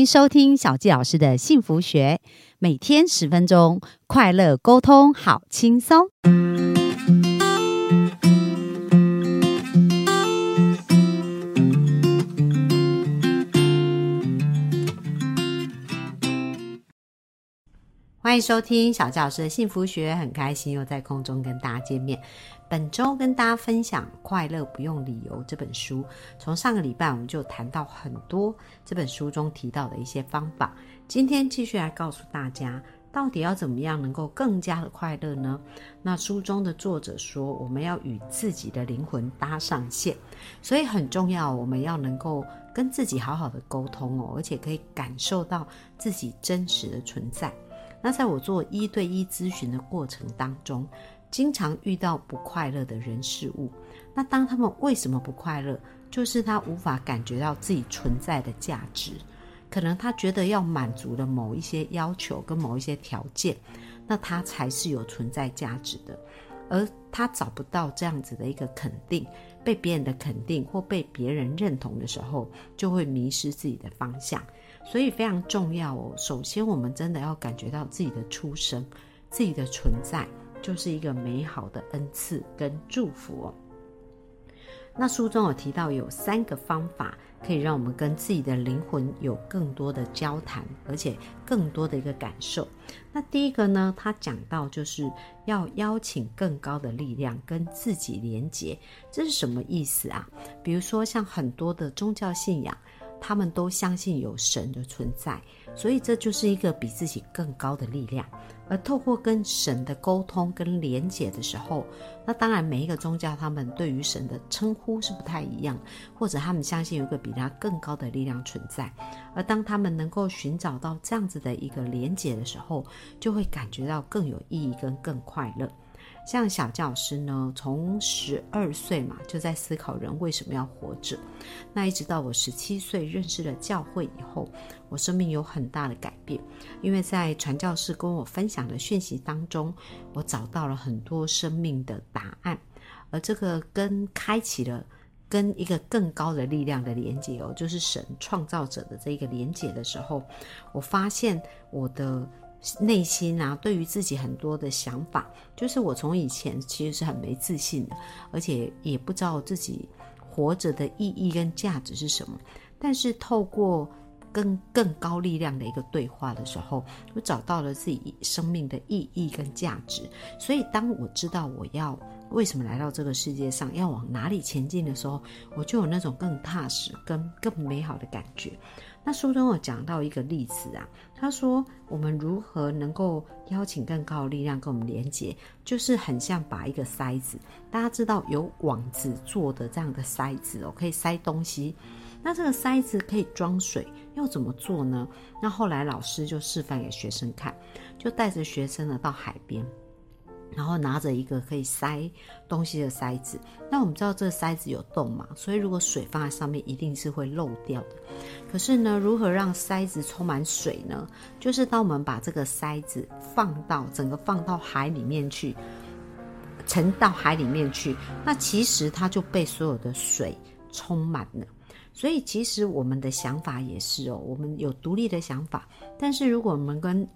迎收听小纪老师的幸福学，每天十分钟，快乐沟通，好轻松。欢迎收听小纪老师的幸福学，很开心又在空中跟大家见面。本周跟大家分享《快乐不用理由》这本书。从上个礼拜我们就谈到很多这本书中提到的一些方法。今天继续来告诉大家，到底要怎么样能够更加的快乐呢？那书中的作者说，我们要与自己的灵魂搭上线，所以很重要，我们要能够跟自己好好的沟通哦，而且可以感受到自己真实的存在。那在我做一对一咨询的过程当中，经常遇到不快乐的人事物，那当他们为什么不快乐？就是他无法感觉到自己存在的价值，可能他觉得要满足了某一些要求跟某一些条件，那他才是有存在价值的，而他找不到这样子的一个肯定，被别人的肯定或被别人认同的时候，就会迷失自己的方向。所以非常重要哦。首先，我们真的要感觉到自己的出生、自己的存在。就是一个美好的恩赐跟祝福哦。那书中有提到有三个方法，可以让我们跟自己的灵魂有更多的交谈，而且更多的一个感受。那第一个呢，他讲到就是要邀请更高的力量跟自己连接，这是什么意思啊？比如说像很多的宗教信仰。他们都相信有神的存在，所以这就是一个比自己更高的力量。而透过跟神的沟通跟连结的时候，那当然每一个宗教他们对于神的称呼是不太一样，或者他们相信有一个比他更高的力量存在。而当他们能够寻找到这样子的一个连结的时候，就会感觉到更有意义跟更快乐。像小教师呢，从十二岁嘛就在思考人为什么要活着，那一直到我十七岁认识了教会以后，我生命有很大的改变，因为在传教士跟我分享的讯息当中，我找到了很多生命的答案，而这个跟开启了跟一个更高的力量的连接哦，就是神创造者的这一个连接的时候，我发现我的。内心啊，对于自己很多的想法，就是我从以前其实是很没自信的，而且也不知道自己活着的意义跟价值是什么。但是透过跟更高力量的一个对话的时候，我找到了自己生命的意义跟价值。所以当我知道我要为什么来到这个世界上，要往哪里前进的时候，我就有那种更踏实、跟更美好的感觉。那书中有讲到一个例子啊，他说我们如何能够邀请更高的力量跟我们连接，就是很像把一个塞子，大家知道有网子做的这样的塞子哦，可以塞东西。那这个塞子可以装水，要怎么做呢？那后来老师就示范给学生看，就带着学生呢到海边。然后拿着一个可以塞东西的塞子，那我们知道这个塞子有洞嘛，所以如果水放在上面，一定是会漏掉的。可是呢，如何让塞子充满水呢？就是当我们把这个塞子放到整个放到海里面去，沉到海里面去，那其实它就被所有的水充满了。所以其实我们的想法也是哦，我们有独立的想法，但是如果我们跟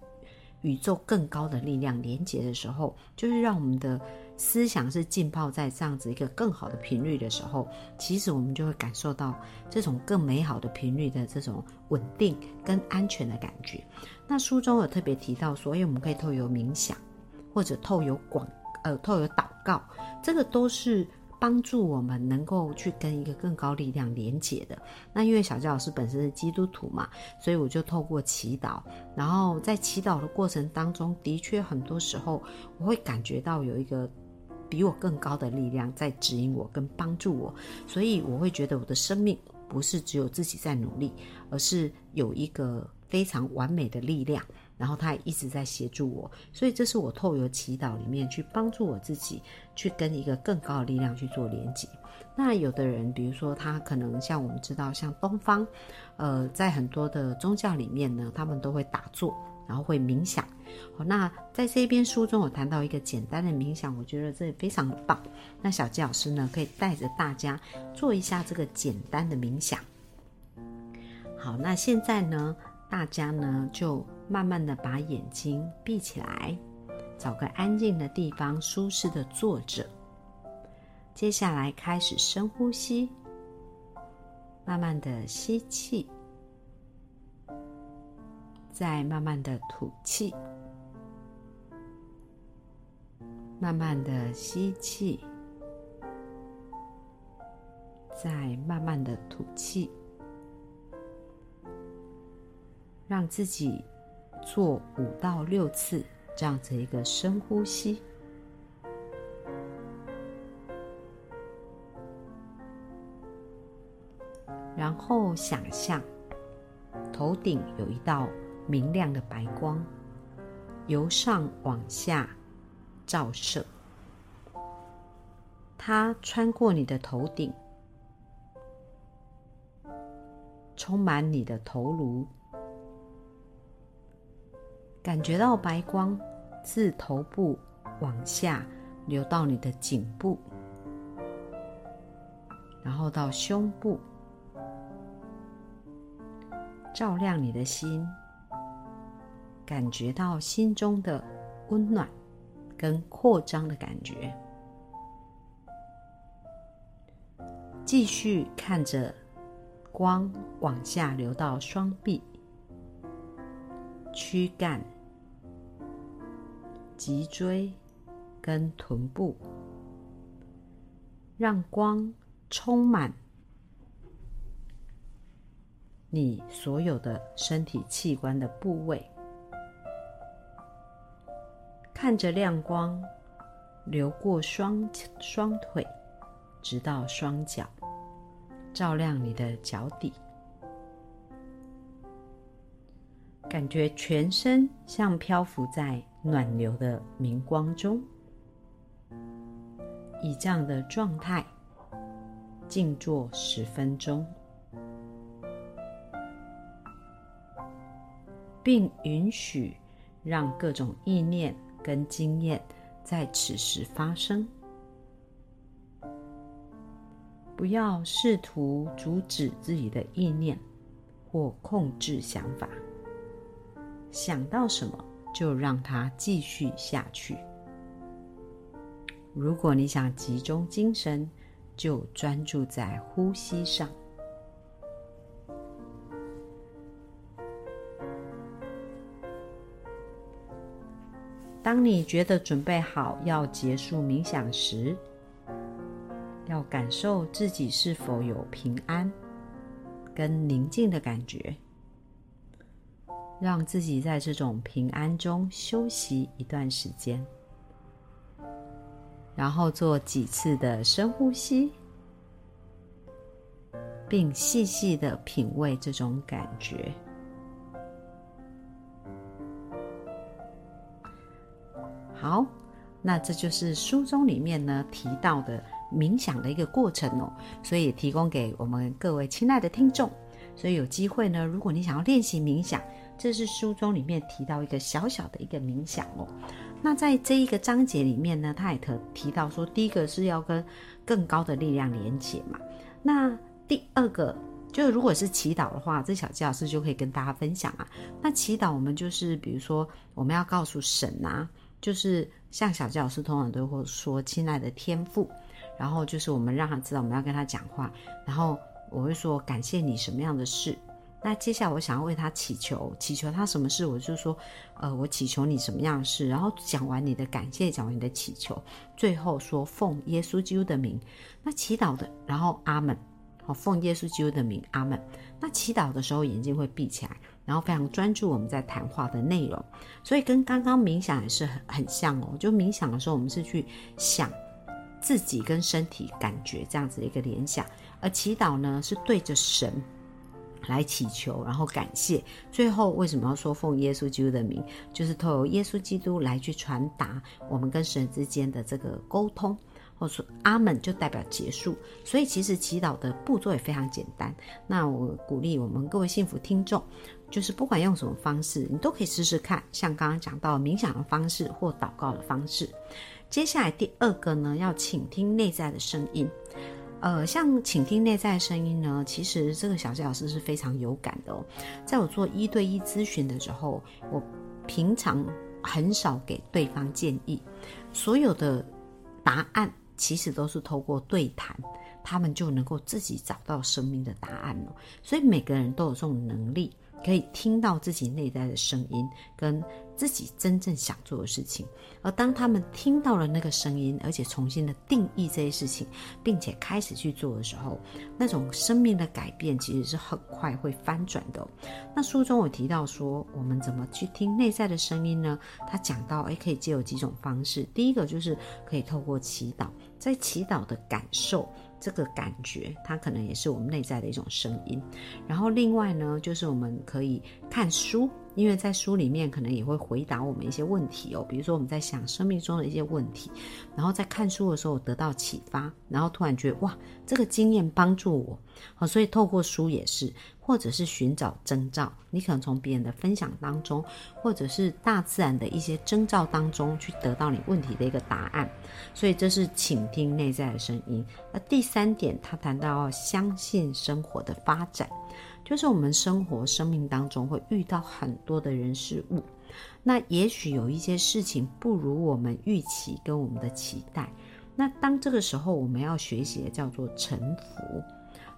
宇宙更高的力量连接的时候，就是让我们的思想是浸泡在这样子一个更好的频率的时候，其实我们就会感受到这种更美好的频率的这种稳定跟安全的感觉。那书中有特别提到，所以我们可以透过冥想，或者透过广呃透过祷告，这个都是。帮助我们能够去跟一个更高力量连接的。那因为小教老师本身是基督徒嘛，所以我就透过祈祷，然后在祈祷的过程当中，的确很多时候我会感觉到有一个比我更高的力量在指引我跟帮助我，所以我会觉得我的生命不是只有自己在努力，而是有一个非常完美的力量。然后他也一直在协助我，所以这是我透过祈祷里面去帮助我自己，去跟一个更高的力量去做连接。那有的人，比如说他可能像我们知道，像东方，呃，在很多的宗教里面呢，他们都会打坐，然后会冥想。好，那在这边书中，我谈到一个简单的冥想，我觉得这非常棒。那小纪老师呢，可以带着大家做一下这个简单的冥想。好，那现在呢？大家呢就慢慢的把眼睛闭起来，找个安静的地方，舒适的坐着。接下来开始深呼吸，慢慢的吸气，再慢慢的吐气，慢慢的吸气，再慢慢的吐气。让自己做五到六次这样子一个深呼吸，然后想象头顶有一道明亮的白光，由上往下照射，它穿过你的头顶，充满你的头颅。感觉到白光自头部往下流到你的颈部，然后到胸部，照亮你的心，感觉到心中的温暖跟扩张的感觉。继续看着光往下流到双臂、躯干。脊椎跟臀部，让光充满你所有的身体器官的部位，看着亮光流过双双腿，直到双脚，照亮你的脚底。感觉全身像漂浮在暖流的明光中，以这样的状态静坐十分钟，并允许让各种意念跟经验在此时发生，不要试图阻止自己的意念或控制想法。想到什么就让它继续下去。如果你想集中精神，就专注在呼吸上。当你觉得准备好要结束冥想时，要感受自己是否有平安跟宁静的感觉。让自己在这种平安中休息一段时间，然后做几次的深呼吸，并细细的品味这种感觉。好，那这就是书中里面呢提到的冥想的一个过程哦，所以提供给我们各位亲爱的听众。所以有机会呢，如果你想要练习冥想，这是书中里面提到一个小小的一个冥想哦。那在这一个章节里面呢，他也特提到说，第一个是要跟更高的力量连接嘛。那第二个就是如果是祈祷的话，这小教师就可以跟大家分享啊。那祈祷我们就是比如说我们要告诉神啊，就是像小教师通常都会说亲爱的天父，然后就是我们让他知道我们要跟他讲话，然后我会说感谢你什么样的事。那接下来我想要为他祈求，祈求他什么事？我就说，呃，我祈求你什么样的事？然后讲完你的感谢，讲完你的祈求，最后说奉耶稣基督的名。那祈祷的，然后阿门。好，奉耶稣基督的名，阿门。那祈祷的时候眼睛会闭起来，然后非常专注我们在谈话的内容。所以跟刚刚冥想也是很很像哦。就冥想的时候，我们是去想自己跟身体感觉这样子的一个联想，而祈祷呢是对着神。来祈求，然后感谢。最后为什么要说奉耶稣基督的名？就是透过耶稣基督来去传达我们跟神之间的这个沟通，或说阿门就代表结束。所以其实祈祷的步骤也非常简单。那我鼓励我们各位幸福听众，就是不管用什么方式，你都可以试试看。像刚刚讲到冥想的方式或祷告的方式。接下来第二个呢，要倾听内在的声音。呃，像倾听内在声音呢，其实这个小谢老师是非常有感的哦。在我做一对一咨询的时候，我平常很少给对方建议，所有的答案其实都是透过对谈，他们就能够自己找到生命的答案了。所以每个人都有这种能力。可以听到自己内在的声音，跟自己真正想做的事情。而当他们听到了那个声音，而且重新的定义这些事情，并且开始去做的时候，那种生命的改变其实是很快会翻转的。那书中有提到说，我们怎么去听内在的声音呢？他讲到，诶，可以借有几种方式。第一个就是可以透过祈祷，在祈祷的感受。这个感觉，它可能也是我们内在的一种声音。然后另外呢，就是我们可以看书，因为在书里面可能也会回答我们一些问题哦。比如说我们在想生命中的一些问题，然后在看书的时候得到启发，然后突然觉得哇，这个经验帮助我。好，所以透过书也是。或者是寻找征兆，你可能从别人的分享当中，或者是大自然的一些征兆当中，去得到你问题的一个答案。所以这是倾听内在的声音。那第三点，他谈到相信生活的发展，就是我们生活生命当中会遇到很多的人事物，那也许有一些事情不如我们预期跟我们的期待。那当这个时候，我们要学习的叫做臣服。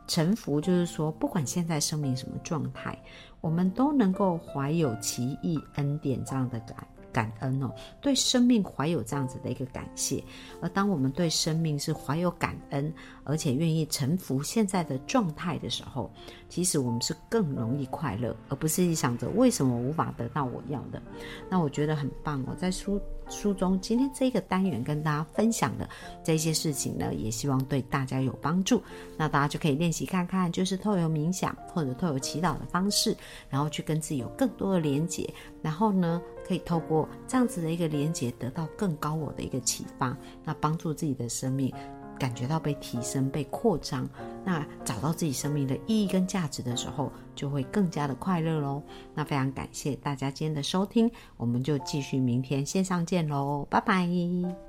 臣服就是说，不管现在生命什么状态，我们都能够怀有奇异恩典这样的感感恩哦，对生命怀有这样子的一个感谢。而当我们对生命是怀有感恩，而且愿意臣服现在的状态的时候，其实我们是更容易快乐，而不是想着为什么无法得到我要的。那我觉得很棒哦，在书。书中今天这个单元跟大家分享的这些事情呢，也希望对大家有帮助。那大家就可以练习看看，就是透过冥想或者透过祈祷的方式，然后去跟自己有更多的连接，然后呢，可以透过这样子的一个连接，得到更高我的一个启发，那帮助自己的生命。感觉到被提升、被扩张，那找到自己生命的意义跟价值的时候，就会更加的快乐喽。那非常感谢大家今天的收听，我们就继续明天线上见喽，拜拜。